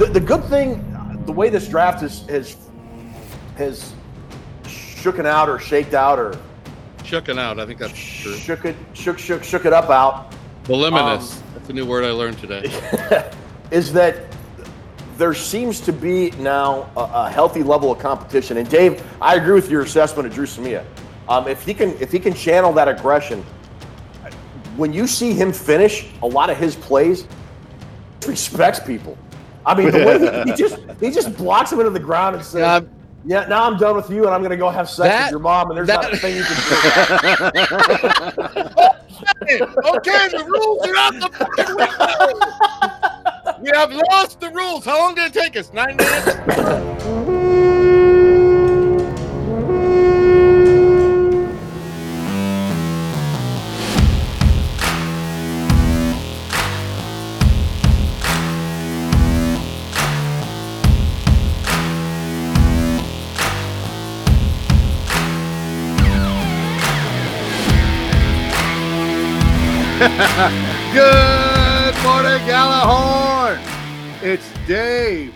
the, the good thing, the way this draft is has has shooken out or shaked out or Shooken out. I think that's true. shook it shook shook shook it up out Voluminous. Um, that's a new word I learned today. is that there seems to be now a, a healthy level of competition. And Dave, I agree with your assessment of Dru Samia. Um, if he can if he can channel that aggression, when you see him finish a lot of his plays, respects people. I mean, the way he, he just he just blocks him into the ground and says, Yeah, "Yeah, now I'm done with you, and I'm going to go have sex That- with your mom." And there's not a thing you can do. okay, the rules are out the fucking window. We have lost the rules. How long did it take us? Nine minutes? Good morning, Gallahorn. It's Dave,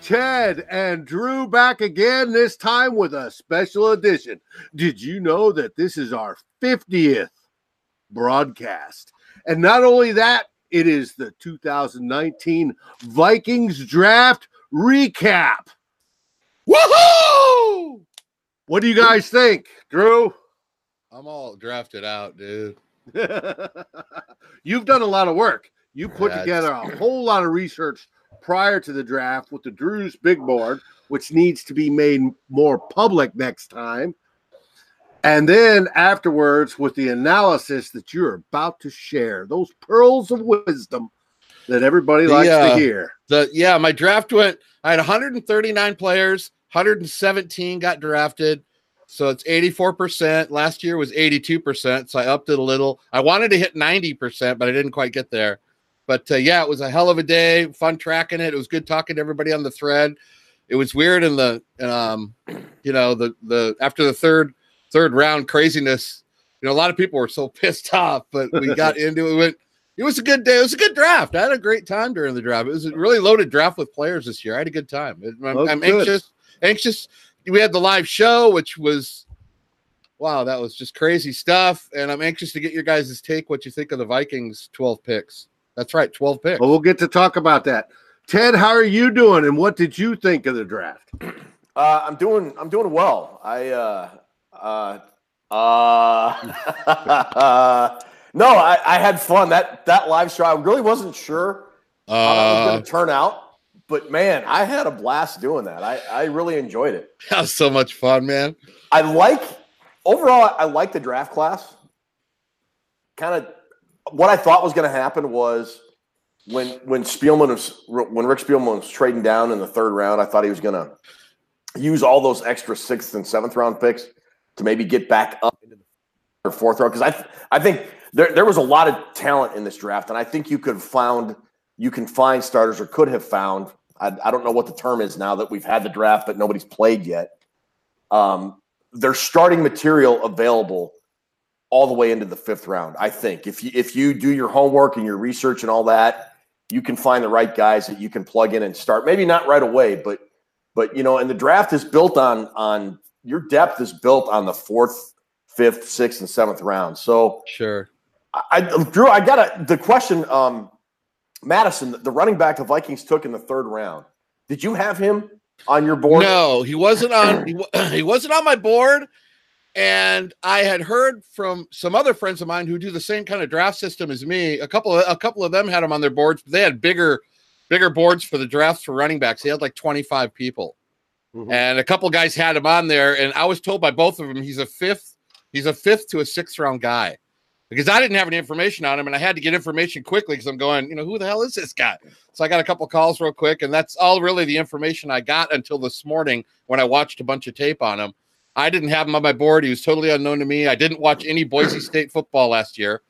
Ted, and Drew back again, this time with a special edition. Did you know that this is our 50th broadcast? And not only that, it is the 2019 Vikings draft recap. Woohoo! What do you guys think, Drew? I'm all drafted out, dude. You've done a lot of work. You put Yeah, together a whole lot of research prior to the draft with the Drew's big board, which needs to be made more public next time. And then afterwards, with the analysis that you're about to share, those pearls of wisdom that everybody The, likes uh, to hear. The yeah, my draft went. I had 139 players. 117 got drafted. So it's 84%. Last year was 82%. So I upped it a little. I wanted to hit 90%, but I didn't quite get there. But uh, yeah, it was a hell of a day. Fun tracking it. It was good talking to everybody on the thread. It was weird in the um, you know, the the after the third third round craziness. You know, a lot of people were so pissed off, but we got into it. Went, it was a good day. It was a good draft. I had a great time during the draft. It was a really loaded draft with players this year. I had a good time. I'm, Oh, I'm anxious. Anxious. We had the live show, which was wow, that was just crazy stuff. And I'm anxious to get your guys' take. What you think of the Vikings 12 picks? That's right, 12 picks. Well, we'll get to talk about that. Ted, how are you doing? And what did you think of the draft? Uh, I'm doing I'm doing well. I uh uh uh no, I, I had fun. That that live show, I really wasn't sure how that was Uh, going to turn out, but man, I had a blast doing that. I I really enjoyed it. that was so much fun, man. I like overall. I like the draft class. Kind of what I thought was going to happen was when when Spielman was when Rick Spielman was trading down in the third round. I thought he was going to use all those extra sixth and seventh round picks to maybe get back up into the fourth round because I I think there there was a lot of talent in this draft, and I think you could have found you can find starters or could have found. I, I don't know what the term is now that we've had the draft, but nobody's played yet. Um, there's starting material available all the way into the fifth round. I think if you if you do your homework and your research and all that, you can find the right guys that you can plug in and start. Maybe not right away, but but you know, and the draft is built on on your depth is built on the fourth, fifth, sixth, and seventh round. So Sure. I, I Drew, I got a the question. Um, Mattison, the running back the Vikings took in the third round. Did you have him on your board? No, he wasn't on. He, he wasn't on my board, and I had heard from some other friends of mine who do the same kind of draft system as me. A couple of a couple of them had him on their boards. But they had bigger, bigger boards for the drafts for running backs. They had like twenty five people, Mhm. and a couple guys had him on there. And I was told by both of them he's a fifth, he's a fifth to a sixth round guy. Because I didn't have any information on him, and I had to get information quickly because I'm going, you know, who the hell is this guy? So I got a couple calls real quick, and that's all really the information I got until this morning when I watched a bunch of tape on him. I didn't have him on my board. He was totally unknown to me. I didn't watch any Boise State football last year.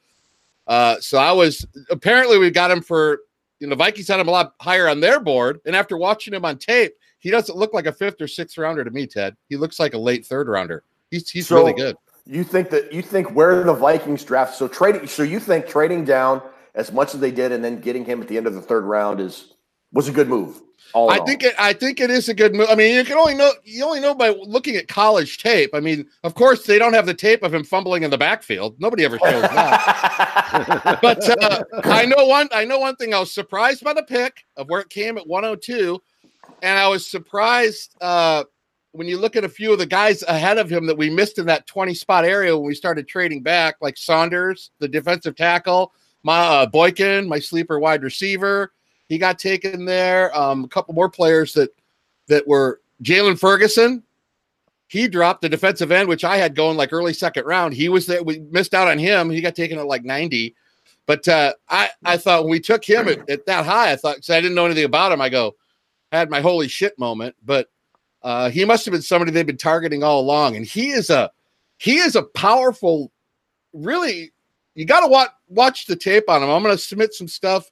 Uh, so I was apparently we got him for you know Vikings had him a lot higher on their board, and after watching him on tape, he doesn't look like a fifth or sixth rounder to me, Ted. He looks like a late third rounder. He's he's So- really good. You think that you think where the Vikings draft so trading so you think trading down as much as they did and then getting him at the end of the third round is was a good move. I think it. I think it is a good move. I mean, you can only know you only know by looking at college tape. I mean, of course, they don't have the tape of him fumbling in the backfield. Nobody ever shows that. but uh, I know one. I know one thing. I was surprised by the pick of where it came at 102, and I was surprised uh, when you look at a few of the guys ahead of him that we missed in that 20 spot area when we started trading back, like Saunders, the defensive tackle, my uh, Boykin, my sleeper wide receiver. He got taken there. Um, a couple more players that that were Jaylon Ferguson. He dropped the defensive end, which I had going like early second round. He was there. We missed out on him. He got taken at like 90. But uh, I, I thought when we took him at, at that high, I thought because I didn't know anything about him, I go, had my holy shit moment. But uh, he must have been somebody they've been targeting all along. And he is a he is a powerful, really. You got to watch watch the tape on him. I'm going to submit some stuff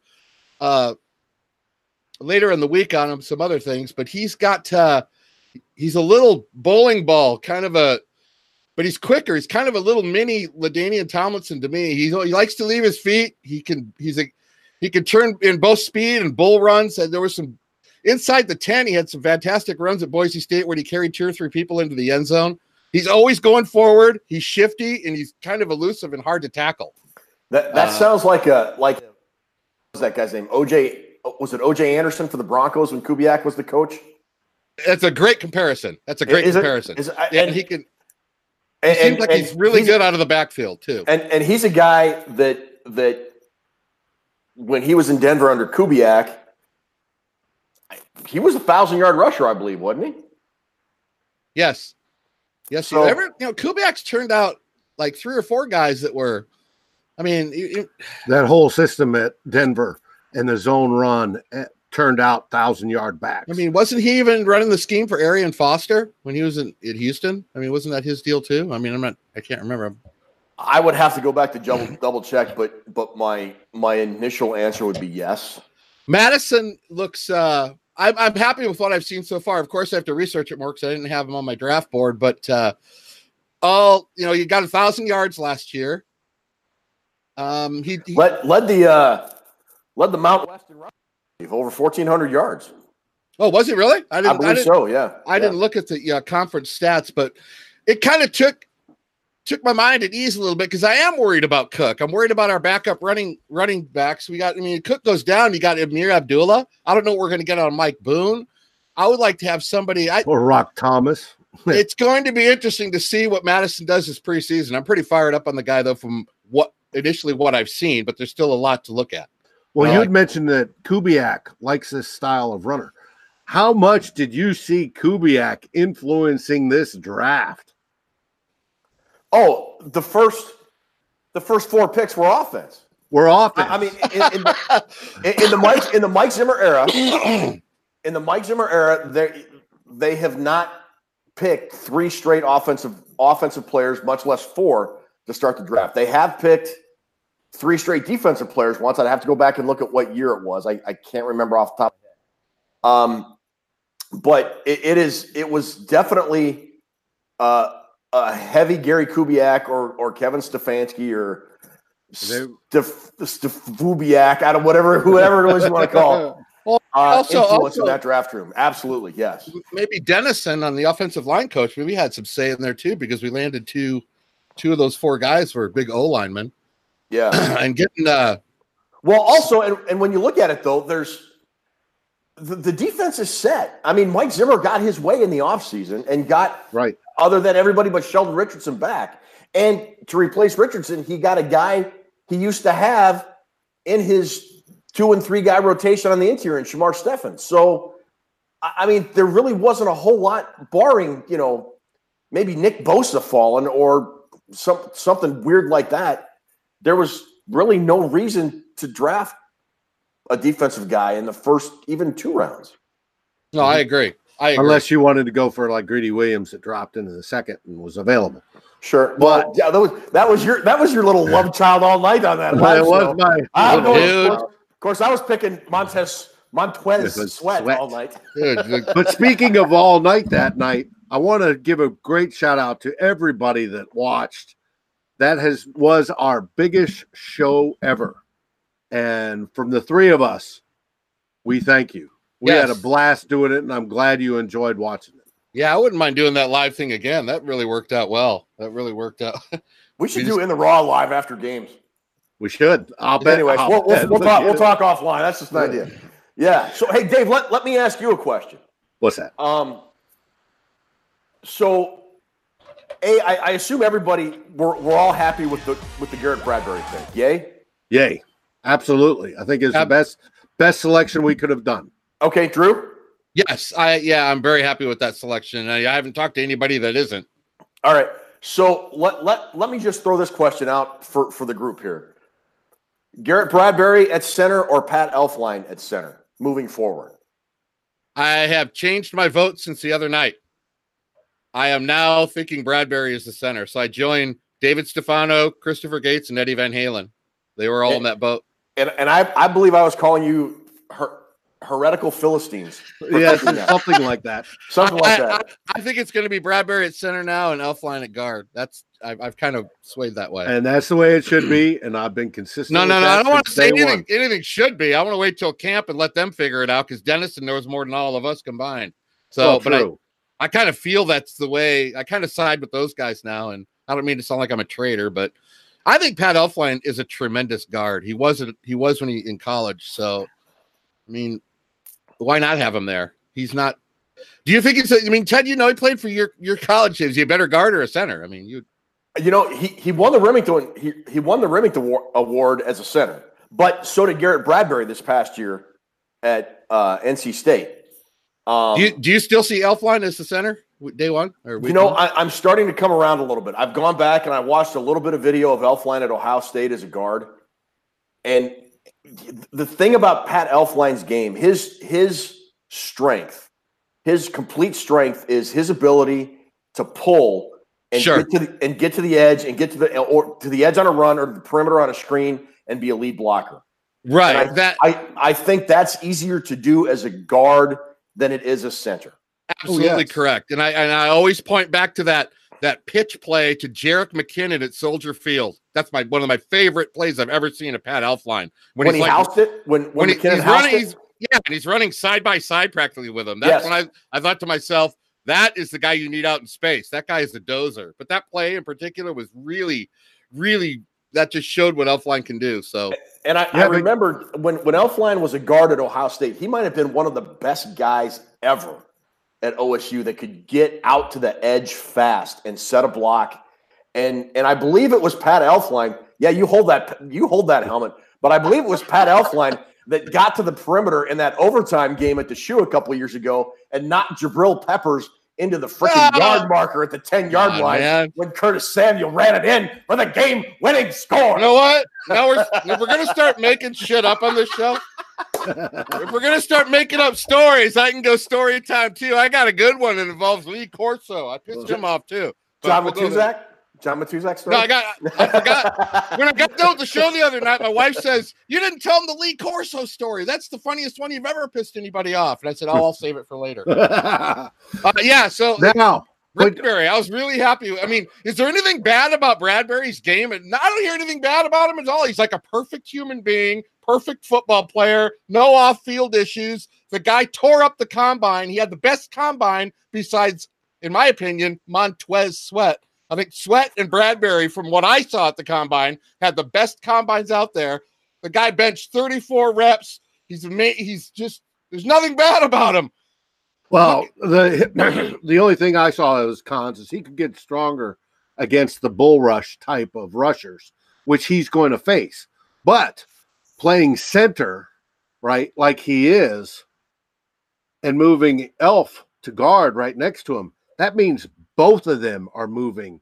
uh, later in the week on him, some other things. But he's got uh, he's a little bowling ball, kind of a, but he's quicker. He's kind of a little mini LaDainian Tomlinson to me. He he likes to leave his feet. He can he's a he can turn in both speed and bull runs. And there was some inside the 10, he had some fantastic runs at Boise State where he carried two or three people into the end zone. He's always going forward. He's shifty and he's kind of elusive and hard to tackle. that that Uh, sounds like a like what was that guy's name? OJ was it OJ Anderson for the Broncos when Kubiak was the coach? That's a great comparison. That's a great Is comparison. is it- yeah, and- and he can. And, seems like and he's really good out of the backfield too. And and he's a guy that that when he was in Denver under Kubiak, he was a thousand yard rusher, I believe, wasn't he? Yes, yes. So- you ever you know Kubiak's turned out like three or four guys that were. I mean, you- you- That whole system at Denver and the zone run eh, turned out thousand yard backs. I mean, wasn't he even running the scheme for Arian Foster when he was in, in Houston? I mean, wasn't that his deal too? I mean, I'm not. I can't remember. I would have to go back to double double check, but but my my initial answer would be yes. Mattison looks. uh I'm, I'm happy with what I've seen so far. Of course, I have to research it more because I didn't have him on my draft board. But uh all you know, you got a thousand yards last year. Um, he, he Led led the uh led the Mountain West run over fourteen hundred yards. oh, was he really? I I didn't. I, believe didn't. so. Yeah, I didn't look at the uh, conference stats, but it kind of took took my mind at ease a little bit because I am worried about Cook. I'm worried about our backup running running backs. We got. I mean, Cook goes down. You got Ameer Abdullah. I don't know what we're going to get on Mike Boone. I would like to have somebody. I, or Roc Thomas. it's going to be interesting to see what Mattison does this preseason. I'm pretty fired up on the guy though, from what initially what I've seen, but there's still a lot to look at. Well, I you like- had mentioned that Kubiak likes this style of runner. How much did you see Kubiak influencing this draft? Oh, the first the first four picks were offense. We're off. I, I mean, in, in, the, in, in the Mike in the Mike Zimmer era, in the Mike Zimmer era, they they have not picked three straight offensive offensive players, much less four, to start the draft. They have picked three straight defensive players once. I'd have to go back and look at what year it was. I, I can't remember off the top of my head. Um, but it, it is it was definitely uh, a heavy Gary Kubiak or or Kevin Stefanski or They- Stef, Stefubiak, out of whatever whoever it was you want to call it, Well, uh, Also- influence in that draft room. Absolutely, yes. maybe Dennison on the offensive line coach. Maybe had some say in there too because we landed two two of those four guys were big O linemen Yeah. and getting uh Well, also, and, and when you look at it though, there's the, the defense is set. I mean, Mike Zimmer got his way in the offseason and got right. Other than everybody but Sheldon Richardson back. And to replace Richardson, he got a guy he used to have in his two and three guy rotation on the interior in Shamar Steffens. So, I I mean, there really wasn't a whole lot, barring, you know, maybe Nick Bosa falling or some, something weird like that. There was really no reason to draft a defensive guy in the first even two rounds. no, I agree. I. Unless you wanted to go for like Greedy Williams that dropped into the second and was available. Sure. Well, yeah, that was that was your that was your little love child all night on that. It was show. my I don't. Dude. Of course, of course, I was picking Montez Montez sweat, Sweat. all night. Dude, But speaking of all night that night, I want to give a great shout out to everybody that watched. That has was our biggest show ever. And from the three of us, we thank you. We had a blast doing it, and I'm glad you enjoyed watching it. Yeah, I wouldn't mind doing that live thing again. That really worked out well. That really worked out. We should We do in the raw live after games. We should. I'll bet. Anyways, I'll we'll, we'll, bet we'll we talk. We'll talk offline. That's just an idea. Yeah. So hey, Dave, let, let me ask you a question. What's that? Um. So, a, I, I assume everybody we're, we're all happy with the with the Garrett Bradbury thing. Yay. Yay! Absolutely. I think it's the best best selection we could have done. Okay, Drew. yes, I yeah, I'm very happy with that selection. I, I haven't talked to anybody that isn't. All right. So let let let me just throw this question out for for the group here. Garrett Bradbury at center or Pat Elflein at center moving forward. I have changed my vote since the other night. I am now thinking Bradbury is the center. So I join David Stefano, Christopher Gates, and Eddie Van Halen. They were all in that boat. And and I I believe I was calling you her, heretical Philistines. Yeah, something like that. something like I, that. I, I think it's going to be Bradbury at center now and Elflein at guard. That's I've, I've kind of swayed that way. And that's the way it should be. And I've been consistent. No, no, no. I don't want to say anything. one. Anything should be. I want to wait till camp and let them figure it out because Dennison knows more than all of us combined. So, Well, but I. I kind of feel that's the way. I kind of side with those guys now, and I don't mean to sound like I'm a traitor, but I think Pat Elflein is a tremendous guard. He wasn't. He was when he in college. So, I mean, why not have him there? He's not. Do you think he's? I mean, Ted, you know, he played for your your college teams. You a better guard or a center? I mean, you. You know, he he won the Remington he he won the Remington award as a center, but so did Garrett Bradbury this past year at uh, NC State. Um, Do you, do you still see Elflein as the center day one or You know, one? I, I'm starting to come around a little bit. I've gone back and I watched a little bit of video of Elflein at Ohio State as a guard, and the thing about Pat Elflein's game, his his strength, his complete strength is his ability to pull and Sure. get to the, and get to the edge and get to the or to the edge on a run or the perimeter on a screen and be a lead blocker. right. I- that I I think that's easier to do as a guard than it is a center. absolutely oh, yes. correct. And I and I always point back to that that pitch play to Jerick McKinnon at Soldier Field. That's my one of my favorite plays I've ever seen of Pat Elflein. When, he's he like- housed it, when when, when he- he's running, he's, yeah, and he's running side by side practically with him. That's Yes. when I I thought to myself, that is the guy you need out in space. That guy is the dozer. But that play in particular was really, really that just showed what Elflein can do. So And I, Yeah, I remember when, when Elflein was a guard at Ohio State, he might have been one of the best guys ever at OSU that could get out to the edge fast and set a block. And and I believe it was Pat Elflein. Yeah, you hold that you hold that helmet, but I believe it was Pat Elflein that got to the perimeter in that overtime game at the shoe a couple years ago and knocked Jabril Peppers into the freaking Ah! yard marker at the 10 yard Come line man. when Curtis Samuel ran it in for the game winning score. You know what? Now we're if we're gonna start making shit up on this show. If we're gonna start making up stories, I can go story time too. I got a good one that involves Lee Corso. I pissed him off too. John we'll. Matuszak? John Matuszak story? No, I got. I forgot when I got done with the show the other night. My wife says you didn't tell him the Lee Corso story. That's the funniest one you've ever pissed anybody off. And I said, "Oh, I'll save it for later." Uh, yeah. So now, Bradbury, I was really happy. I mean, is there anything bad about Bradbury's game? And I don't hear anything bad about him at all. He's like a perfect human being, perfect football player, no off-field issues. The guy tore up the combine. He had the best combine besides, in my opinion, Montez Sweat. I think Sweat and Bradbury, from what I saw at the combine, had the best combines out there. The guy benched 34 reps. He's ama- he's just there's nothing bad about him. Well, the the only thing I saw as cons is he could get stronger against the bull rush type of rushers, which he's going to face. But playing center, right, like he is, and moving Elf to guard right next to him, that means both of them are moving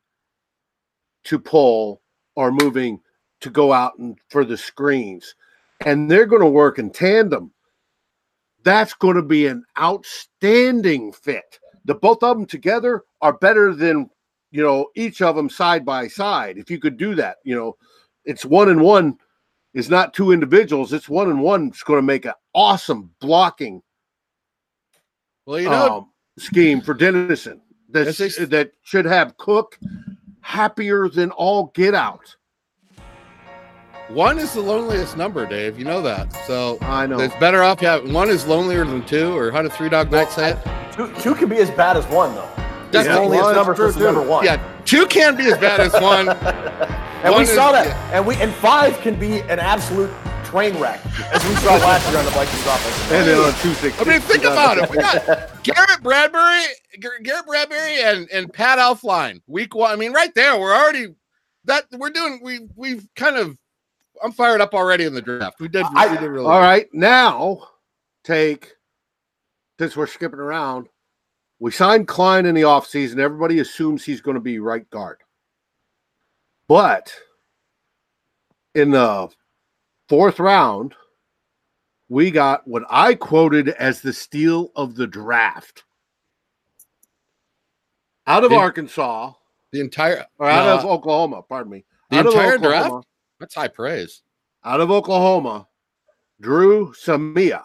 to pull or moving to go out and for the screens. And they're going to work in tandem that's going to be an outstanding fit. The both of them together are better than you know each of them side by side. If you could do that, you know, it's one and one is not two individuals. It's one and one. It's going to make an awesome blocking Well, you know, um, scheme for Dennison. That that should have Cook happier than all get out. One is the loneliest number, Dave. You know that. So I know. it's better off having one is lonelier than two, or how did Three Dog Night say it? Two, two can be as bad as one, though. That's Yeah. the only Well, number that's for true, number one. Yeah, two can be as bad as one. and one we saw is- that. And we and five can be an absolute train wreck, as we saw last year on the Vikings offense. and then on two six. I mean, think about it. We got Garrett Bradbury, Garrett Bradbury, and and Pat Elflein. Week one. I mean, right there, we're already that we're doing. We we've kind of. I'm fired up already in the draft. We did. I- we did really. All right, now take since we're skipping around. We signed Kline in the offseason. Everybody assumes he's going to be right guard. But in the fourth round, we got what I quoted as the steal of the draft. Out of Did- Arkansas, The entire. or out no, of uh, Oklahoma, pardon me. The entire Oklahoma- draft? That's high praise. out of Oklahoma, Dru Samia.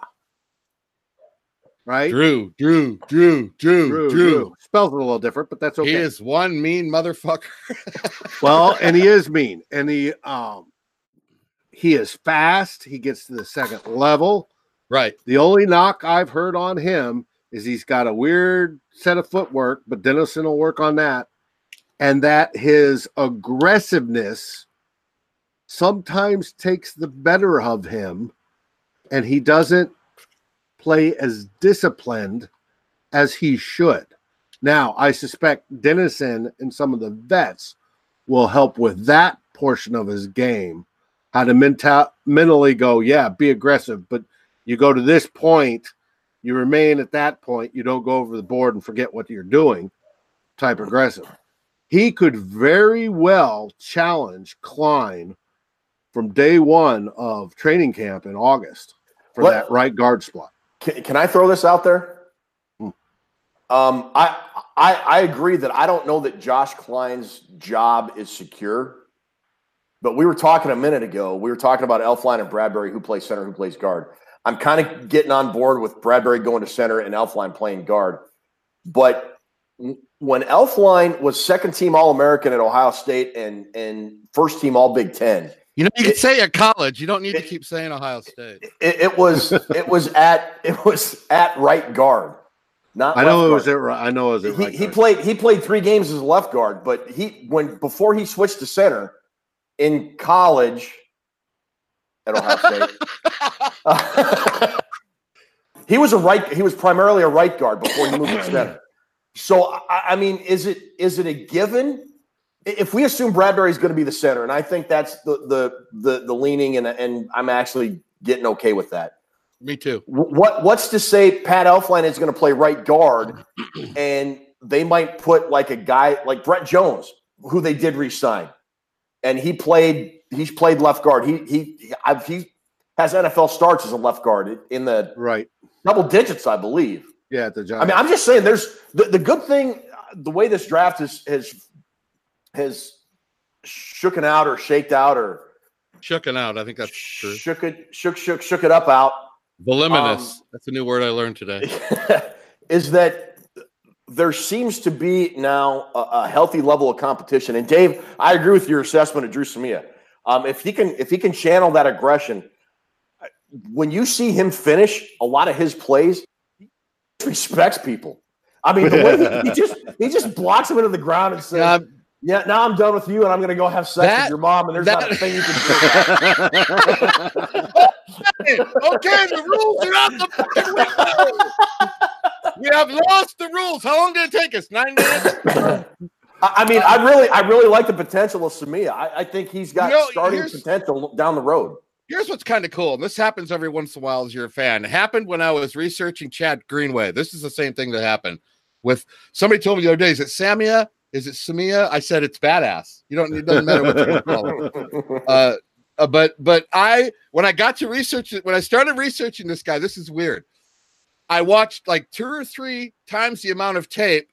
Right? Drew, Drew, Drew, Drew, Drew, Drew. Spells it a little different, but that's okay. He is one mean motherfucker. well, and he is mean, and he um he is fast. He gets to the second level. right. The only knock I've heard on him is he's got a weird set of footwork, but Dennison will work on that, and that his aggressiveness sometimes takes the better of him, and he doesn't play as disciplined as he should. Now, I suspect Dennison and some of the vets will help with that portion of his game. How to mental mentally go, yeah, be aggressive, but you go to this point, you remain at that point, you don't go over the board and forget what you're doing, type aggressive. He could very well challenge Kline from day one of training camp in August for What- that right guard spot. Can, can I throw this out there? Hmm. Um, I, I I agree that I don't know that Josh Kline's job is secure. But we were talking a minute ago. We were talking about Elflein and Bradbury, who plays center, who plays guard. I'm kind of getting on board with Bradbury going to center and Elflein playing guard. But when Elflein was second team All American at Ohio State and and first team All Big Ten, You know, you can say at college. You don't need to keep saying Ohio State. it, it was it was at it was at right guard. Not I know left it was guard. at right. I know it was at he, right he played he played three games as a left guard, but he when before he switched to center in college at Ohio State. he was a right he was primarily a right guard before he moved to center. So I, I mean, is it is it a given? If we assume Bradbury's going to be the center, and I think that's the the the, the leaning, and and I'm actually getting okay with that. Me too. What what's to say Pat Elflein is going to play right guard, and they might put like a guy like Brett Jones, who they did re-sign, and he played he's played left guard. He he I've, he has NFL starts as a left guard in the right. double digits, I believe. Yeah, at the Giants. I mean, I'm just saying. There's the, the good thing. The way this draft is has has shooken out or shaked out or Shooken out. I think that's true. shook it shook shook shook it up out Voluminous. Um, that's a new word I learned today. is that there seems to be now a, a healthy level of competition. And Dave, I agree with your assessment of Dru Samia. Um, if he can, if he can channel that aggression, when you see him finish a lot of his plays, he respects people. I mean, the way he, he just he just blocks him into the ground and says, Yeah, "Yeah, now I'm done with you, and I'm going to go have sex That- with your mom." And there's not a thing you can do. Okay, the rules are out the fucking window. We have lost the rules. How long did it take us? Nine minutes. I I mean, I really, I really like the potential of Samia. I, I think he's got You know, starting potential down the road. Here's what's kind of cool. and This happens every once in a while as you're a fan. It happened when I was researching Chad Greenway. This is the same thing that happened with somebody told me the other day, is it Samia? Is it Samia? I said it's badass. You don't it doesn't matter what you call it. Uh, uh, but but I when I got to research it, when I started researching this guy, this is weird. I watched like two or three times the amount of tape.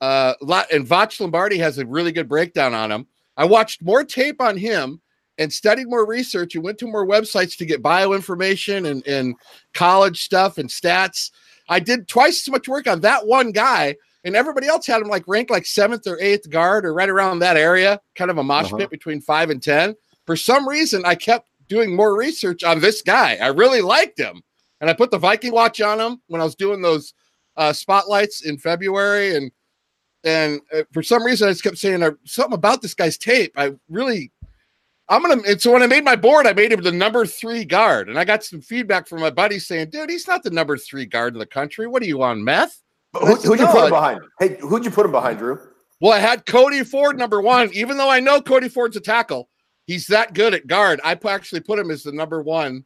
Uh, lot and Vach Lombardi has a really good breakdown on him. I watched more tape on him and studied more research and went to more websites to get bio information and, and college stuff and stats. I did twice as much work on that one guy, and everybody else had him like ranked like seventh or eighth guard or right around that area, kind of a mosh Uh-huh. pit between five and ten. For some reason, I kept doing more research on this guy. I really liked him, and I put the Viking watch on him when I was doing those uh, spotlights in February, and and uh, for some reason I just kept saying uh, something about this guy's tape. I really, I'm gonna. And so when I made my board, I made him the number three guard, and I got some feedback from my buddies saying, "Dude, he's not the number three guard in the country. What are you on meth?" Who, who'd you put him behind? Hey, who'd you put him behind, Drew? Well, I had Cody Ford number one, even though I know Cody Ford's a tackle. He's that good at guard. I actually put him as the number one.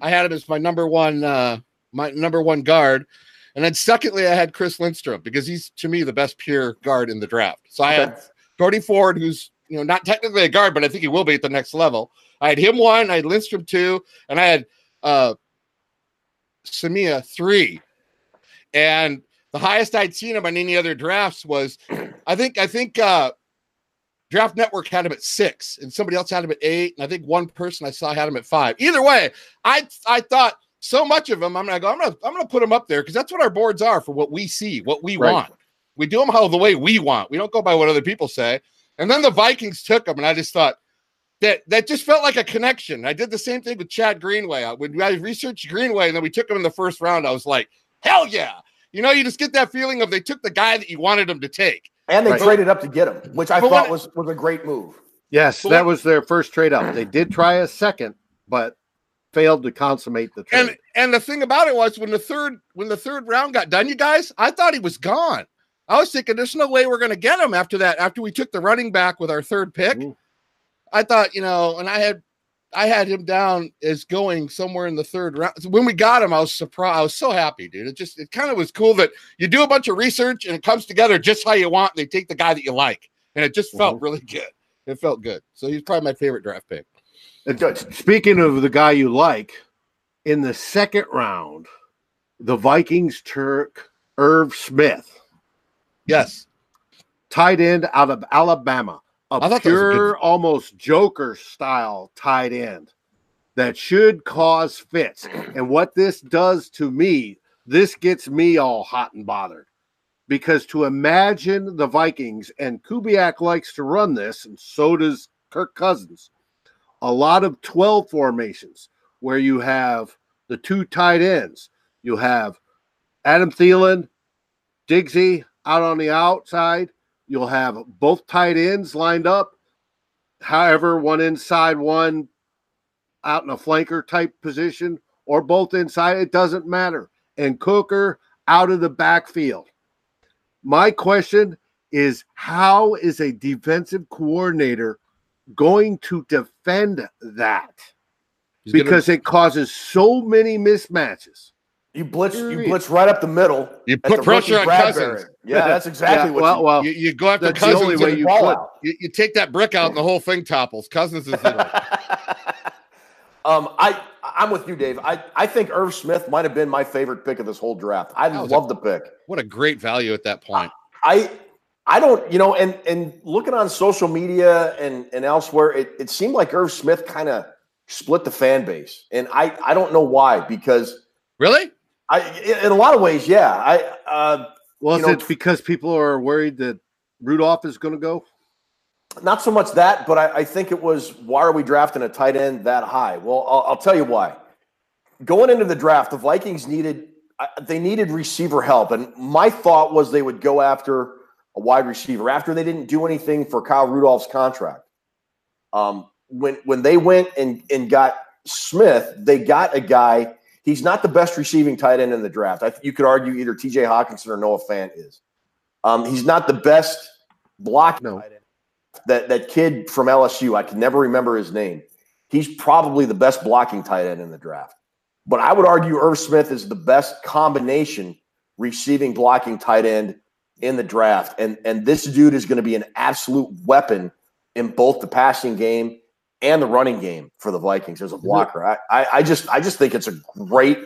I had him as my number one, uh, my number one guard. And then secondly, I had Chris Lindstrom because he's to me the best pure guard in the draft. So I had Cody Ford, who's you know not technically a guard, but I think he will be at the next level. I had him one, I had Lindstrom two, and I had uh Samia three. And the highest I'd seen him on any other drafts was I think I think uh Draft Network had him at six, and somebody else had him at eight, and I think one person I saw had him at five. Either way, I I thought so much of him. I'm gonna go. I'm gonna I'm gonna put him up there because that's what our boards are for what we see, what we Right. want. We do them how the way we want. We don't go by what other people say. And then the Vikings took him, and I just thought that that just felt like a connection. I did the same thing with Chad Greenway. I- When I researched Greenway, and then we took him in the first round, I was like, hell yeah! You know, you just get that feeling of they took the guy that you wanted them to take. And they Right. traded up to get him, which I But thought when- was was a great move. Yes, that was their first trade up. They did try a second, but failed to consummate the trade. And and the thing about it was when the third when the third round got done, you guys, I thought he was gone. I was thinking there's no way we're gonna get him after that. After we took the running back with our third pick. I thought you know, and I had I had him down as going somewhere in the third round. So when we got him, I was surprised. I was so happy, dude. It just it kind of was cool that you do a bunch of research and it comes together just how you want. They take the guy that you like, and it just felt mm-hmm. really good. It felt good. So he's probably my favorite draft pick. Speaking of the guy you like, in the second round, the Vikings took Irv Smith, Yes. tight end out of Alabama, a was a pure, almost Joker style tight end that should cause fits. And what this does to me, this gets me all hot and bothered. Because to imagine the Vikings, and Kubiak likes to run this, and so does Kirk Cousins, a lot of 12 formations where you have the two tight ends. You have Adam Thielen, Diggsy out on the outside. You'll have both tight ends lined up. However, one inside, one out in a flanker type position, or both inside. It doesn't matter. And Cooker out of the backfield. My question is how is a defensive coordinator going to defend that? He's gonna- Because it causes so many mismatches. You blitz, you Period. blitz right up the middle. You put pressure on Bradbury. Cousins. Yeah, that's exactly Yeah, what. well, you, well, You, you go after That's the Cousins only way you, you ball out. you, you take that brick out and the whole thing topples. Cousins is the um, I I'm with you, Dave. I I think Irv Smith might have been my favorite pick of this whole draft. I That a- love the pick. what a great value at that point. I I don't, you know, and and looking on social media and and elsewhere, it, it seemed like Irv Smith kind of split the fan base, and I I don't know why because Really? I in a lot of ways, yeah, I uh, Well, You is know- it because people are worried that Rudolph is going to go? not so much that, but I, I think it was why are we drafting a tight end that high? Well, I'll, I'll tell you why. Going into the draft, the Vikings needed they needed receiver help, and my thought was they would go after a wide receiver after they didn't do anything for Kyle Rudolph's contract. Um, when when they went and and got Smith, they got a guy. He's not the best receiving tight end in the draft. I, you could argue either T.J. Hockenson or Noah Fant is. Um, he's not the best block No. tight end. That that kid from LSU, I can never remember his name. He's probably the best blocking tight end in the draft. But I would argue Irv Smith is the best combination receiving blocking tight end in the draft. And and this dude is going to be an absolute weapon in both the passing game and the running game for the Vikings as a blocker. I, I, I just I just think it's a great,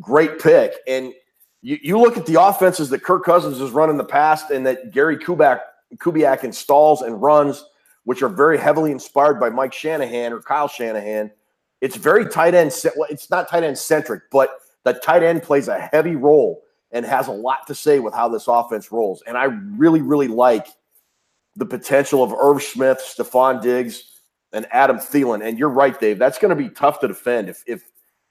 great pick. And you, you look at the offenses that Kirk Cousins has run in the past and that Gary Kubiak Kubiak installs and runs, which are very heavily inspired by Mike Shanahan or Kyle Shanahan. It's very tight end. Well, it's not tight end centric, but the tight end plays a heavy role and has a lot to say with how this offense rolls. And I really, really like the potential of Irv Smith, Stefon Diggs, and Adam Thielen. And you're right, Dave. That's going to be tough to defend if if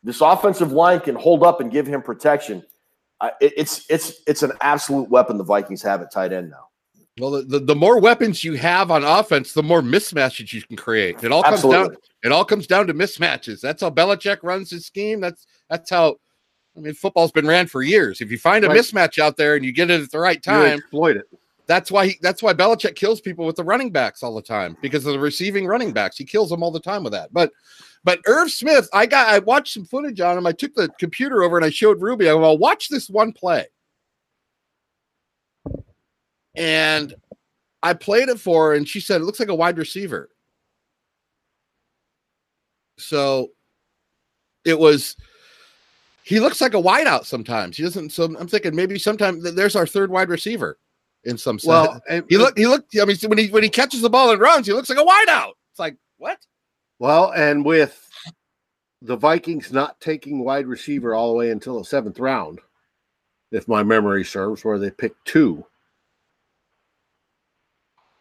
this offensive line can hold up and give him protection. Uh, it, it's it's it's an absolute weapon the Vikings have at tight end now. Well, the, the, the more weapons you have on offense, the more mismatches you can create. It all comes Absolutely. down. It all comes down to mismatches. That's how Belichick runs his scheme. That's that's how. I mean, football's been ran for years. If you find a Right. mismatch out there and you get it at the right You time, exploit it. That's why he, that's why Belichick kills people with the running backs all the time because of the receiving running backs. He kills them all the time with that. But but Irv Smith, I got I watched some footage on him. I took the computer over and I showed Ruby. I well, watch this one play. And I played it for her, and she said it looks like a wide receiver. So it was he looks like a wideout sometimes. He doesn't. So I'm thinking maybe sometime th- there's our third wide receiver in some sense. Well, and, he looked. he looked. I mean, when he when he catches the ball and runs, he looks like a wideout. It's like what? well, and with the Vikings not taking wide receiver all the way until the seventh round, if my memory serves, where they picked two.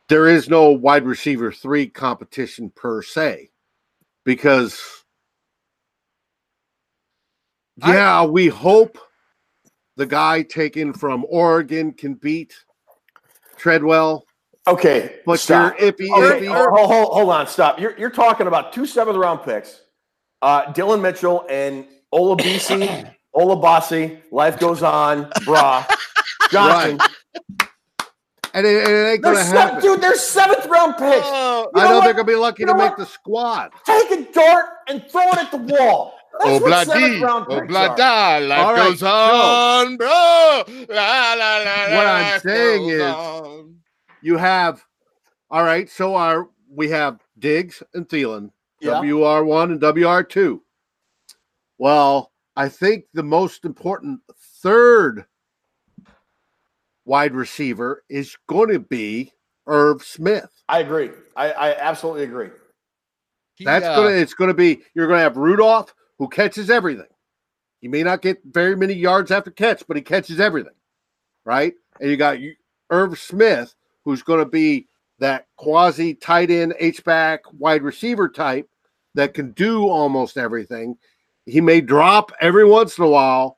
There is no wide receiver three competition per se, because I- yeah, we hope the guy taken from Oregon can beat Treadwell, Okay, but stop. you're iffy, Okay, iffy. hold, hold, hold on, stop. You're you're talking about two seventh round picks, uh, Dillon Mitchell and Olabisi, Olabasi. Life goes on, brah. Johnson. and it, it ain't They're gonna seven, happen. dude, they're seventh round picks. Oh, You I know know what? they're gonna be lucky You to know make what? the squad. Take a dart and throw it at the wall. That's what Obladi, round picks are. Oblada, life All right, goes so- on, bro. La, la, la, What I'm saying is- on. You have, all right. So our we have Diggs and Thielen, Yeah. WR one and WR two. Well, I think the most important third wide receiver is going to be Irv Smith. I agree. I, I absolutely agree. He, That's uh, gonna. It's gonna be. You're gonna have Rudolph who catches everything. He may not get very many yards after catch, but he catches everything, right? And you got Irv Smith, who's going to be that quasi tight end H back wide receiver type that can do almost everything. He may drop every once in a while,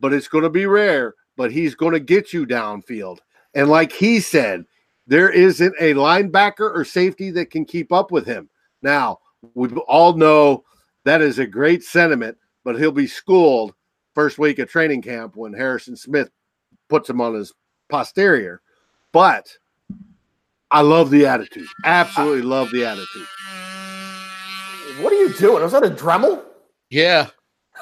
but it's going to be rare. But he's going to get you downfield. And like he said, there isn't a linebacker or safety that can keep up with him. Now, we all know that is a great sentiment, but he'll be schooled first week of training camp when Harrison Smith puts him on his posterior. But I love the attitude. Absolutely love the attitude. What are you doing? Was that a Dremel? Yeah.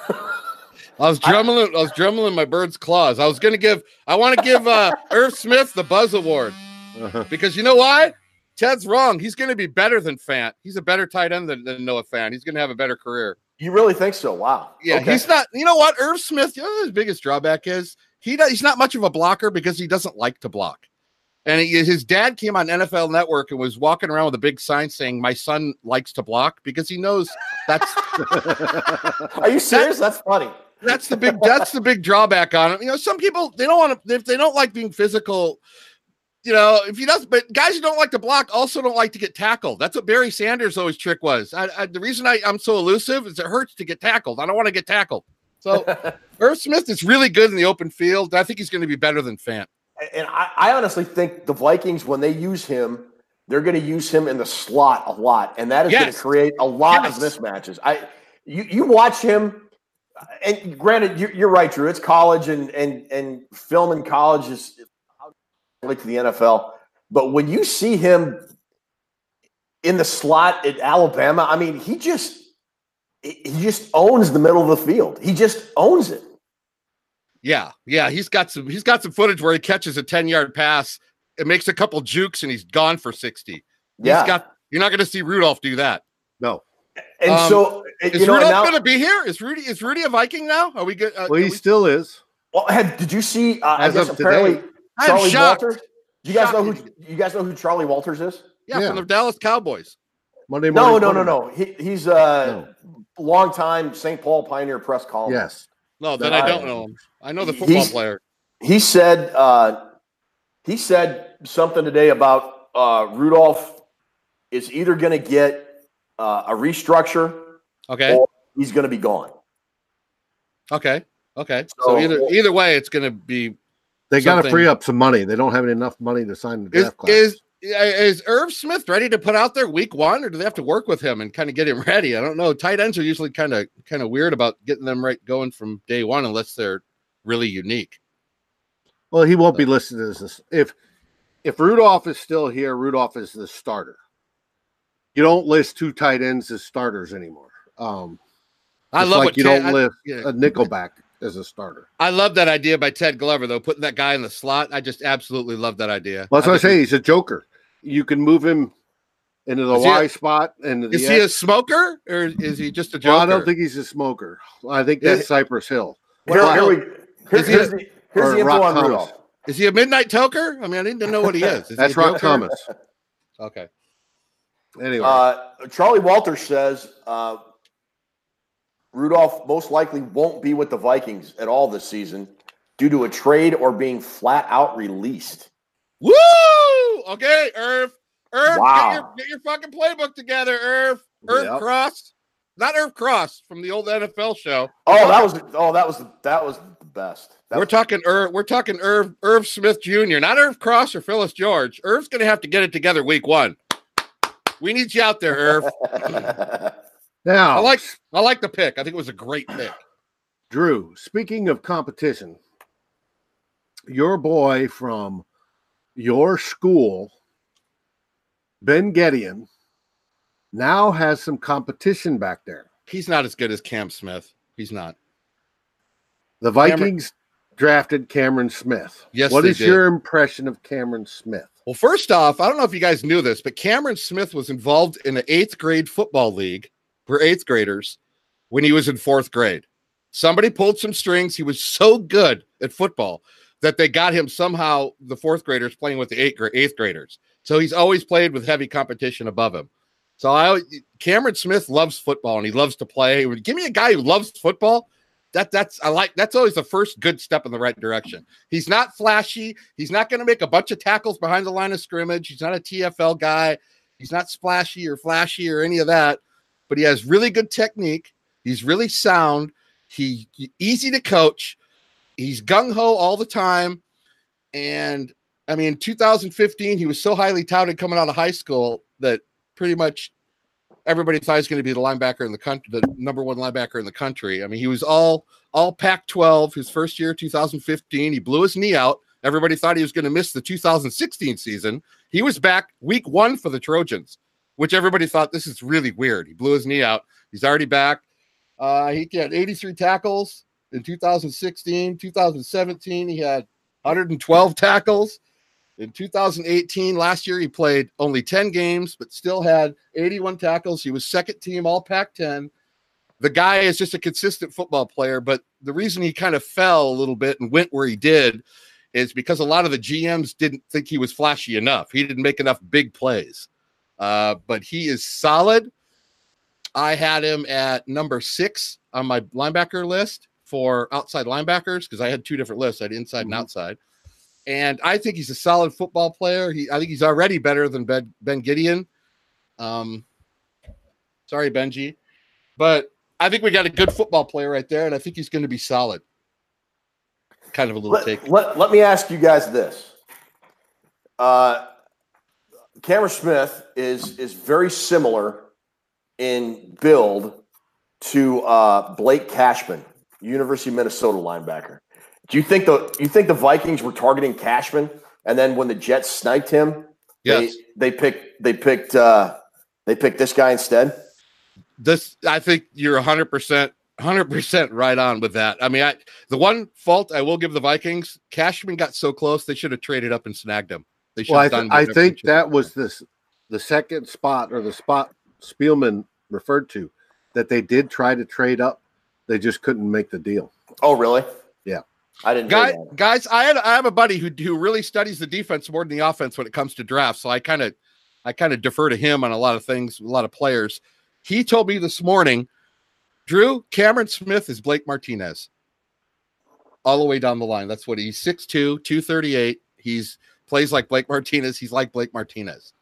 I was drumming. I was drumming my bird's claws. I was gonna give. I want to give uh, Irv Smith the Buzz Award Uh-huh. because you know why? Ted's wrong. He's gonna be better than Fant. He's a better tight end than, than Noah Fant. He's gonna have a better career. You really think so? Wow. Yeah, Okay. he's not. You know what? Irv Smith. You know what his biggest drawback is he does, he's not much of a blocker because he doesn't like to block. And he, his dad came on NFL Network and was walking around with a big sign saying, "My son likes to block," because he knows that's Are you serious? That's funny. that's the big that's the big drawback on him. You know, some people they don't want to if they don't like being physical. You know, if he does, but guys who don't like to block also don't like to get tackled. That's what Barry Sanders' always trick was. I, I, the reason I, I'm so elusive is it hurts to get tackled. I don't want to get tackled. So Irv Smith is really good in the open field. I think he's going to be better than Fant. And I, I honestly think the Vikings, when they use him, they're going to use him in the slot a lot, and that is going to create a lot Yes. of mismatches. I, you, you watch him, and granted, you're, you're right, Drew. It's college, and and and film in college is to the NFL. But when you see him in the slot at Alabama, I mean, he just he he just owns the middle of the field. He just owns it. Yeah, yeah, he's got some he's got some footage where he catches a 10 yard pass, it makes a couple jukes, and he's gone for 60. Yeah, He's got you're not going to see Rudolph do that. no. and um, so Is you know, Rudolph going to be here? Is Rudy is Rudy a Viking now? Are we good? Uh, Well, he we- still is. Well, have, did you see? Uh, I As guess of apparently today. I'm Charlie shocked. Walters. Do you guys know who? You guys know who Charlie Walters is? yeah, yeah. from the Dallas Cowboys. Monday No, morning. no, no, quarterback. no. He, he's a longtime St. Paul Pioneer press columnist. Yes. No, then No, I don't know him. I know the football player. He said. Uh, he said something today about uh, Rudolph is either going to get uh, a restructure, Okay. or he's going to be gone. Okay. Okay. So, So- either either way, it's going to be They got to free up some money. They don't have enough money to sign the is draft class. is is Irv Smith ready to put out there week one, or do they have to work with him and kind of get him ready? I don't know. Tight ends are usually kind of kind of weird about getting them right going from day one, unless they're really unique. well, he won't be listed as this. If if Rudolph is still here, Rudolph is the starter. You don't list two tight ends as starters anymore. Um, I love like what you don't I- list yeah. a nickelback as a starter. I love that idea by Ted Glover, though, putting that guy in the slot. I just absolutely love that idea. Well, that's what I say. He's a joker. You can move him into the Is he a- Y spot and the Is he a X. smoker or is he just a joker? Well, I don't think he's a smoker. I think Yeah. that's Cypress Hill. Here, Well, here we, here- is he here's a- the, here's the info Rock on Thomas. Rudolph. Is he a midnight toker? I mean, I need to know what he is. is That's a Rock joker? Thomas. Okay. Anyway, Uh, Charley Walters says uh, Rudolph most likely won't be with the Vikings at all this season due to a trade or being flat out released. Woo! Okay, Irv. Irv, Wow. get, your, get your fucking playbook together, Irv. Irv Yep. Cross. Not Irv Cross from the old NFL show. Oh, that was oh that was that was the best. That we're was- talking Irv. We're talking Irv Irv Smith Jr. Not Irv Cross or Phyllis George. Irv's gonna have to get it together week one. We need you out there, Irv. now I like I like the pick. I think it was a great pick. Drew. Speaking of competition, your boy from your school, Ben Gedeon, now has some competition back there. He's not as good as Cam Smith. He's not. The Cameron- Vikings drafted Cameron Smith. Yes, What is did. your impression of Cameron Smith? Well, first off, I don't know if you guys knew this, but Cameron Smith was involved in an eighth grade football league for eighth graders when he was in fourth grade. Somebody pulled some strings. He was so good at football that they got him somehow the fourth graders playing with the eighth, eighth graders. So he's always played with heavy competition above him. So I Cameron Smith loves football and he loves to play. Give me a guy who loves football. That that's I like that's always the first good step in the right direction. He's not flashy. He's not going to make a bunch of tackles behind the line of scrimmage. He's not a TFL guy. He's not splashy or flashy or any of that, but he has really good technique. He's really sound. He, he- easy to coach. He's gung ho all the time. And I mean, 2015, he was so highly touted coming out of high school that pretty much everybody thought he was going to be the linebacker in the country, the number one linebacker in the country. I mean, he was all all Pac-12 his first year, 2015. He blew his knee out. Everybody thought he was going to miss the 2016 season. He was back week one for the Trojans, which everybody thought this is really weird. He blew his knee out. He's already back. Uh, he had 83 tackles in 2016. 2017, he had 112 tackles. In 2018, last year, he played only 10 games, but still had 81 tackles. He was second team All Pac 10. The guy is just a consistent football player, but the reason he kind of fell a little bit and went where he did is because a lot of the GMs didn't think he was flashy enough. He didn't make enough big plays. Uh, but he is solid. I had him at number six on my linebacker list for outside linebackers because I had two different lists. I had inside and Mhm. outside. And I think he's a solid football player. He, I think he's already better than Ben, ben Gedeon. Um, sorry, Benji, but I think we got a good football player right there, and I think he's going to be solid. Kind of a little take. Let, let, let me ask you guys this. Uh, Cameron Smith is is very similar in build to uh, Blake Cashman, University of Minnesota linebacker. Do you think the you think the Vikings were targeting Cashman, and then when the Jets sniped him, Yes. they, they picked they picked uh, they picked this guy instead? this I think you're 100% 100% right on with that. I mean, I the one fault I will give the Vikings, Cashman got so close they should have traded up and snagged him. They should Well, I, have th- done I whatever think they should that was this the second spot or the spot Spielman referred to that they did try to trade up. They just couldn't make the deal. Oh, really? Yeah. I didn't. Guy, know that. guys, I had I have a buddy who who really studies the defense more than the offense when it comes to drafts. So I kind of I kind of defer to him on a lot of things, a lot of players. He told me this morning, Drew Cameron Smith is Blake Martinez. All the way down the line. That's what he's 6'2, 238. He's plays like Blake Martinez. He's like Blake Martinez,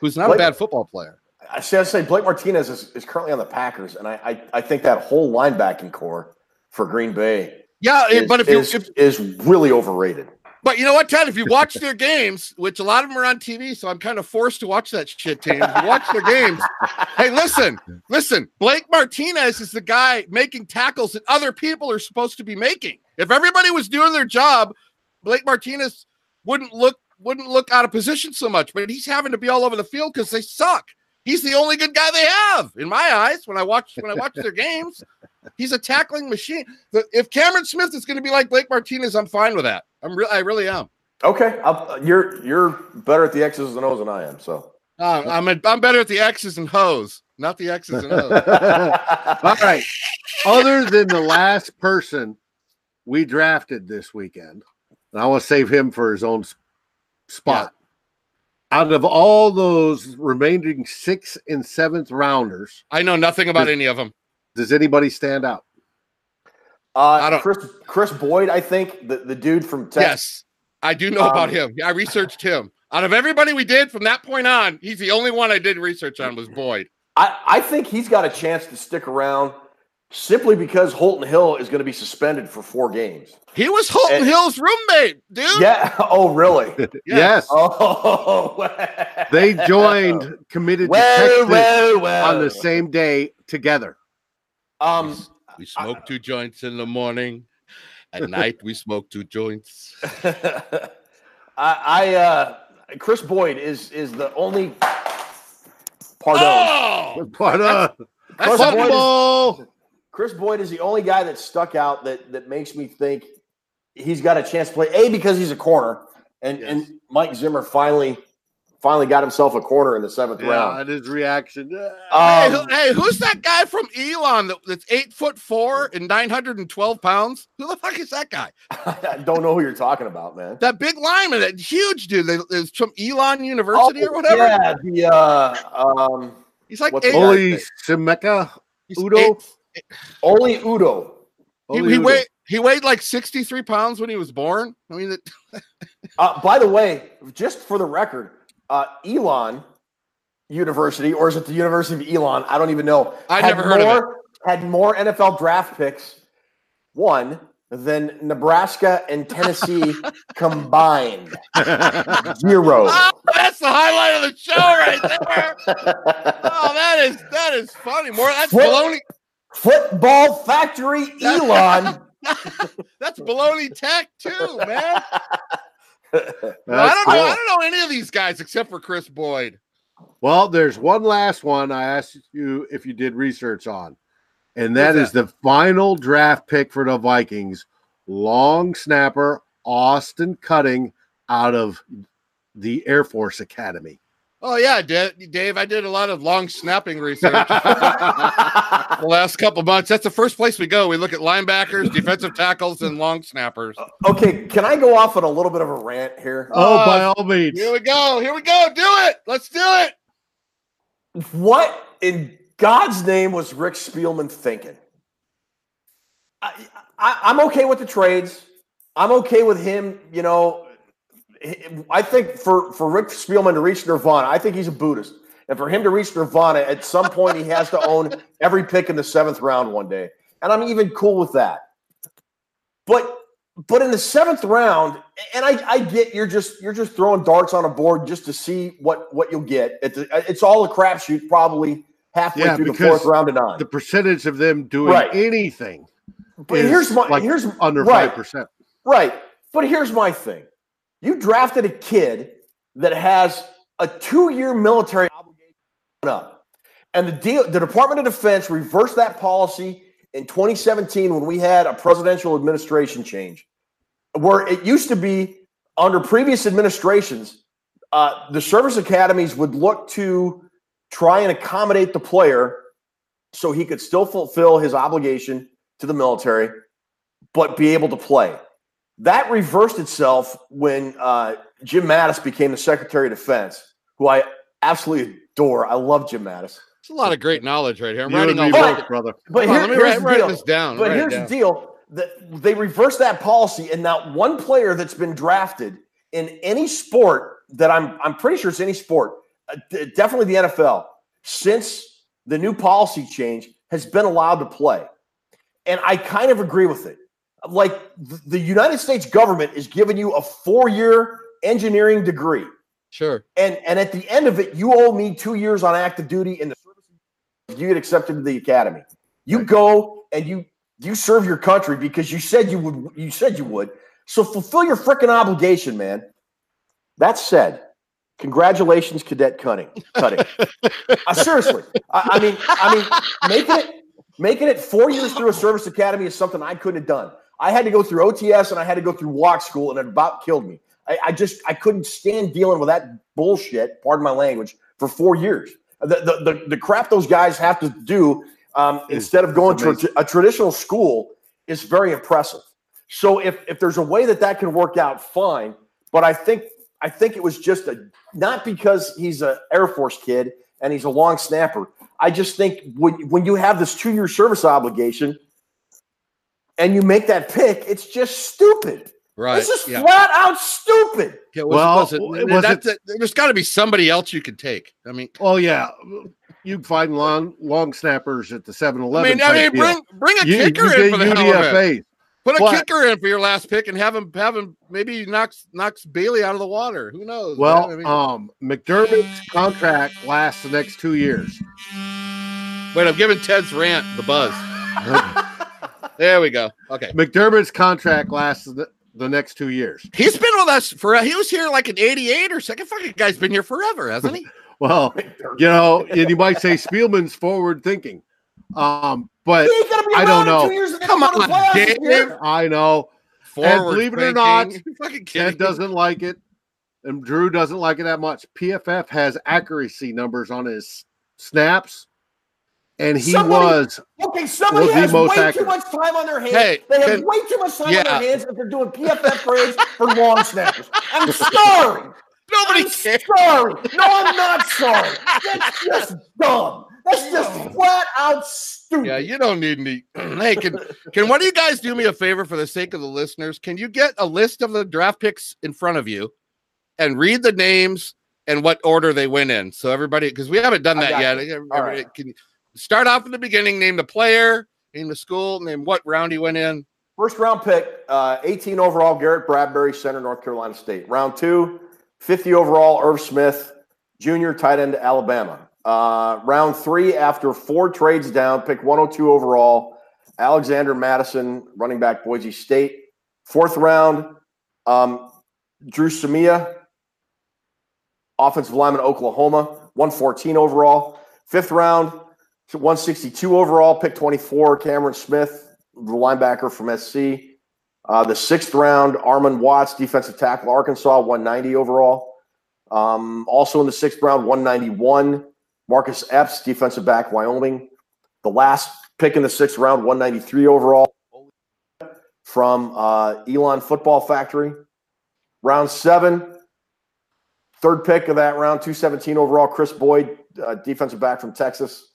who's not Blake- a bad football player. I say I say Blake Martinez is, is currently on the Packers, and I, I I think that whole linebacking corps for Green Bay Yeah, is, but if you is, if, is really overrated. but you know what, Ted, if you watch their games, which a lot of them are on TV, so I'm kind of forced to watch that shit team. If you watch their games, hey, listen, listen, Blake Martinez is the guy making tackles that other people are supposed to be making. If everybody was doing their job, Blake Martinez wouldn't look wouldn't look out of position so much, but he's having to be all over the field because they suck. He's the only good guy they have in my eyes when I watch when I watch their games. He's a tackling machine. If Cameron Smith is going to be like Blake Martinez, I'm fine with that. I'm real. I really am. Okay, I'll, you're you're better at the X's and O's than I am. So Uh, I'm a, I'm better at the X's and Ho's, not the X's and O's. All right. Other than the last person we drafted this weekend, and I want to save him for his own s- spot. Out of all those remaining sixth and seventh rounders, I know nothing about any of them. does anybody stand out? uh, I don't- Chris Chris Boyd, I think the, the dude from Texas. Yes, I do know about Um, him. I researched him. Out of everybody we did from that point on, he's the only one I did research on was Boyd. I, I think he's got a chance to stick around simply because Holton Hill is going to be suspended for four games. He was Holton And- Hill's roommate, dude. Yeah. Oh, really? Yes. Oh, They joined committed well, detectives well, well. on the same day together. Um, We smoked two joints in the morning. At night, we smoked two joints. I, I uh, Chris Boyd is is the only. Pardon. Oh, But uh, that's Boyd is- football. Chris Boyd is the only guy that stuck out that that makes me think he's got a chance to play. A because he's a corner, and Yes. and Mike Zimmer finally finally got himself a corner in the seventh Yeah, round. and his reaction. Hey, Um, who- hey, who's that guy from Elon that, that's eight foot four and 912 pounds? Who the fuck is that guy? I don't know who you're talking about, man. That big lineman, that huge dude, that is from Elon University or whatever. Oh, Yeah, the uh, um, He's like What's eight, the Oli Simeka. Udoh? eight- Oli Udoh. he, he Udoh. weighed he weighed like 63 pounds when he was born. I mean, it, Uh, by the way, just for the record, uh, Elon University, or is it the University of Elon? I don't even know. I'd had never heard of it. more, Had more NFL draft picks, one than Nebraska and Tennessee combined. Zero. oh, that's the highlight of the show right there. Oh, that is that is funny. More that's What? baloney. Football Factory Elon. That's baloney tech too, man. That's I don't know. I don't know any of these guys except for Chris Boyd. Well, there's one last one I asked you if you did research on, and that Who's is the final draft pick for the Vikings, long snapper Austin Cutting out of the Air Force Academy. Oh yeah, I Dave. I did a lot of long snapping research the last couple months. That's the first place we go. We look at linebackers, defensive tackles, and long snappers. okay, can I go off on a little bit of a rant here? Oh, Uh, by all means. Here we go. Here we go. Do it. Let's do it. What in God's name was Rick Spielman thinking? I, I, I'm okay with the trades. I'm okay with him. You know, I think for for Rick Spielman to reach Nirvana, I think he's a Buddhist, and for him to reach Nirvana, at some point he has to own every pick in the seventh round one day, and I'm even cool with that. But but in the seventh round, and I, I get you're just you're just throwing darts on a board just to see what what you'll get. It's it's all a crapshoot, probably halfway Yeah, through the fourth round and on. The percentage of them doing Right. anything But is here's my like here's under 5%. right. But here's my thing: you drafted a kid that has a two-year military obligation up, and the deal, the Department of Defense reversed that policy in 2017 when we had a presidential administration change, where it used to be under previous administrations, uh, the service academies would look to try and accommodate the player so he could still fulfill his obligation to the military, but be able to play. That reversed itself when uh, Jim Mattis became the Secretary of Defense, who I absolutely adore. I love Jim Mattis. It's a lot of great knowledge right here. I'm You writing and all me both, brother. But Hold on, let me here's write, the write deal. this down. But write here's down. the deal: that they reversed that policy, and not one player that's been drafted in any sport that I'm I'm pretty sure it's any sport, uh, d- definitely the NFL, since the new policy change has been allowed to play. And I kind of agree with it. Like the United States government is giving you a four year engineering degree. Sure. And and at the end of it, you owe me two years on active duty in the service. You get accepted to the academy. You Right. go and you you serve your country because you said you would. You said you would. So fulfill your freaking obligation, man. That said, congratulations, Cadet Cutting. Cutting. Uh, seriously, I, I mean, I mean, making it making it four years through a service academy is something I couldn't have done. I had to go through OTS and I had to go through walk school, and it about killed me. I, I just I couldn't stand dealing with that bullshit. Pardon my language for four years. The the the, the crap those guys have to do um, instead of going to a, a traditional school is very impressive. So if if there's a way that that can work out, fine. But I think I think it was just a not because he's an Air Force kid and he's a long snapper. I just think when when you have this two year service obligation and you make that pick, it's just stupid. Right. It's just yeah. flat out stupid. Yeah, was, Well, was it, was that's it, there's got to be somebody else you can take. I mean, Oh yeah, you can find long long snappers at the 7-Eleven. I mean, I mean, bring bring a you, kicker you in for the get hell of it. UDFA. Put a But- kicker in for your last pick and have him have him maybe knocks knocks Bailey out of the water. Who knows? Well, I mean, um, McDermott's contract lasts the next two years. wait, I'm giving Ted's rant the buzz. There we go. Okay. McDermott's contract lasts the, the next two years. He's been with us for he was here like in 88 or second fucking guy's been here forever, hasn't he? Well, you know, and you might say Spielman's forward thinking. Um, but He ain't gonna be I don't know. two years and Come go to the on, Dave. I know Forward believe it or not, You Ted doesn't like it, and Drew doesn't like it that much. PFF has accuracy numbers on his snaps, and he Somebody- was Okay, somebody Was has way accurate. too much time on their hands. Hey, they have can- way too much time Yeah. on their hands if they're doing PFF grades for long snappers. I'm sorry. Nobody I'm cares. sorry. No, I'm not sorry. That's just dumb. That's just flat out stupid. Yeah, you don't need any. hey, can can one of you guys do me a favor for the sake of the listeners? Can you get a list of the draft picks in front of you and read the names and what order they went in? So everybody, because we haven't done that yet. you. Everybody- All right. Can you start off in the beginning? Name the player, name the school, name what round he went in. First round pick, uh, 18 overall, Garrett Bradbury, center, North Carolina State. Round two, 50 overall, Irv Smith, junior, tight end, Alabama. Uh, round three, after four trades down, pick 102 overall, Alexander Mattison, running back, Boise State. Fourth round, um, Dru Samia, offensive lineman, Oklahoma, 114 overall. Fifth round, 162 overall, pick 24, Cameron Smith, the linebacker from SC. Uh, the sixth round, Armon Watts, defensive tackle, Arkansas, 190 overall. Um, also in the sixth round, 191, Marcus Epps, defensive back, Wyoming. The last pick in the sixth round, 193 overall, from uh, Elon Football Factory. Round seven, third pick of that round, 217 overall, Chris Boyd, uh, defensive back from Texas.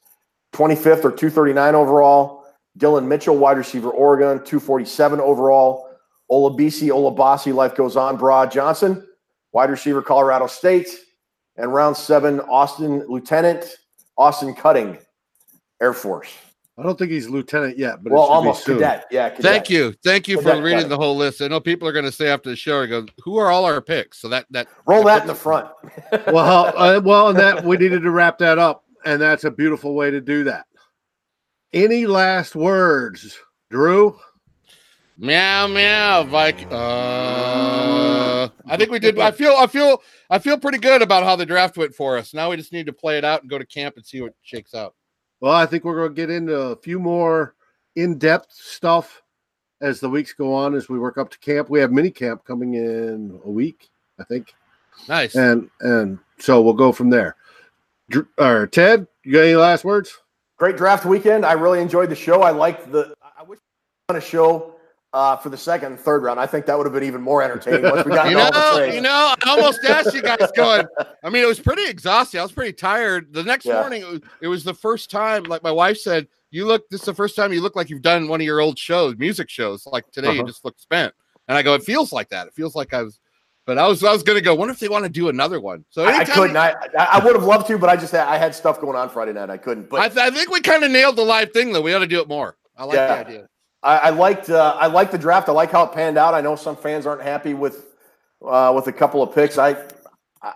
25th or 239 overall, Dillon Mitchell, wide receiver, Oregon, 247 overall. Olabisi, Olabasi, life goes on. Broad Johnson, wide receiver, Colorado State. And round seven, Austin Lieutenant, Austin Cutting, Air Force. I don't think he's lieutenant yet, but well, it should be almost soon. cadet. Yeah, cadet. Thank you, thank you for reading Cutting. the whole list. I know people are going to say after the show, "Go, who are all our picks?" So that that Roll that in the front. Well, uh, well, and that we needed to wrap that up, and that's a beautiful way to do that. Any last words, Drew? Meow meow, Viking. Uh, I think we did. I feel. I feel. I feel pretty good about how the draft went for us. Now we just need to play it out and go to camp and see what shakes out. Well, I think we're going to get into a few more in-depth stuff as the weeks go on as we work up to camp. We have mini camp coming in a week, I think, Nice. and and so we'll go from there. Dr- Or Ted, you got any last words? Great draft weekend. I really enjoyed the show. I liked the. I wish on a show uh, for the second and third round. I think that would have been even more entertaining once we got You into all the know, you know, I almost asked you guys going. I mean, it was pretty exhausting. I was pretty tired. The next Yeah. morning, it was, it was the first time, like my wife said, you look, this is the first time you look like you've done one of your old shows, music shows. Like today, you Uh-huh. just look spent. And I go, it feels like that. It feels like I was But I was I was gonna go. Wonder if they want to do another one. So I, I couldn't. I I I would have loved to, but I just had, I had stuff going on Friday night. I couldn't. But I, th- I think we kind of nailed the live thing though. We ought to do it more. I like Yeah. the idea. I, I liked uh, I liked the draft. I like how it panned out. I know some fans aren't happy with uh, with a couple of picks. I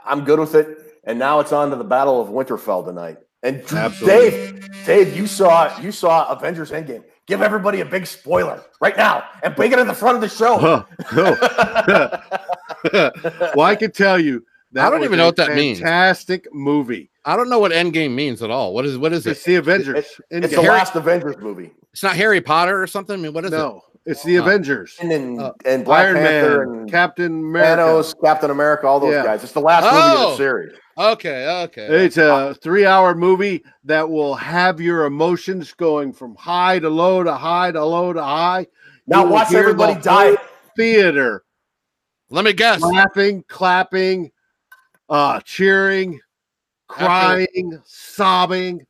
I'm good with it. And now it's on to the Battle of Winterfell tonight. And Absolutely. Dave, Dave, you saw you saw Avengers Endgame. Give everybody a big spoiler right now and bring it in the front of the show. Huh. well, I can tell you that I don't even know what that means. Fantastic movie. I don't know what Endgame means at all. What is what is It's it? the Avengers. it's Endgame. the Harry- last Avengers movie. It's not Harry Potter or something. I mean, what is it? no, it's the Oh. Avengers. And then Uh, and Black Iron Panther Man, and Captain America. Thanos, Captain America, all those Yeah. guys. It's the last movie of Oh. the series. Okay, okay. It's a three-hour movie that will have your emotions going from high to low to high to low to high. Now You watch hear the everybody die. Theater Let me guess. laughing, clapping, uh, cheering, crying, sobbing.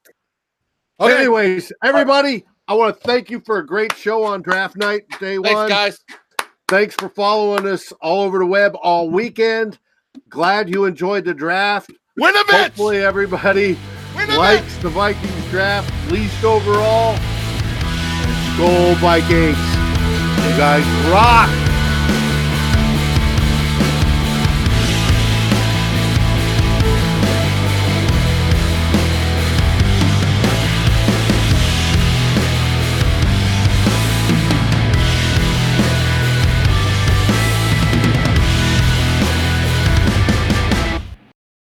Okay, Anyways, everybody, I want to thank you for a great show on draft night, day thanks, one. guys. Thanks for following us all over the web all weekend. Glad you enjoyed the draft. Win a bitch. Hopefully, everybody likes the Vikings draft, least overall. Skol Vikings. You guys rock.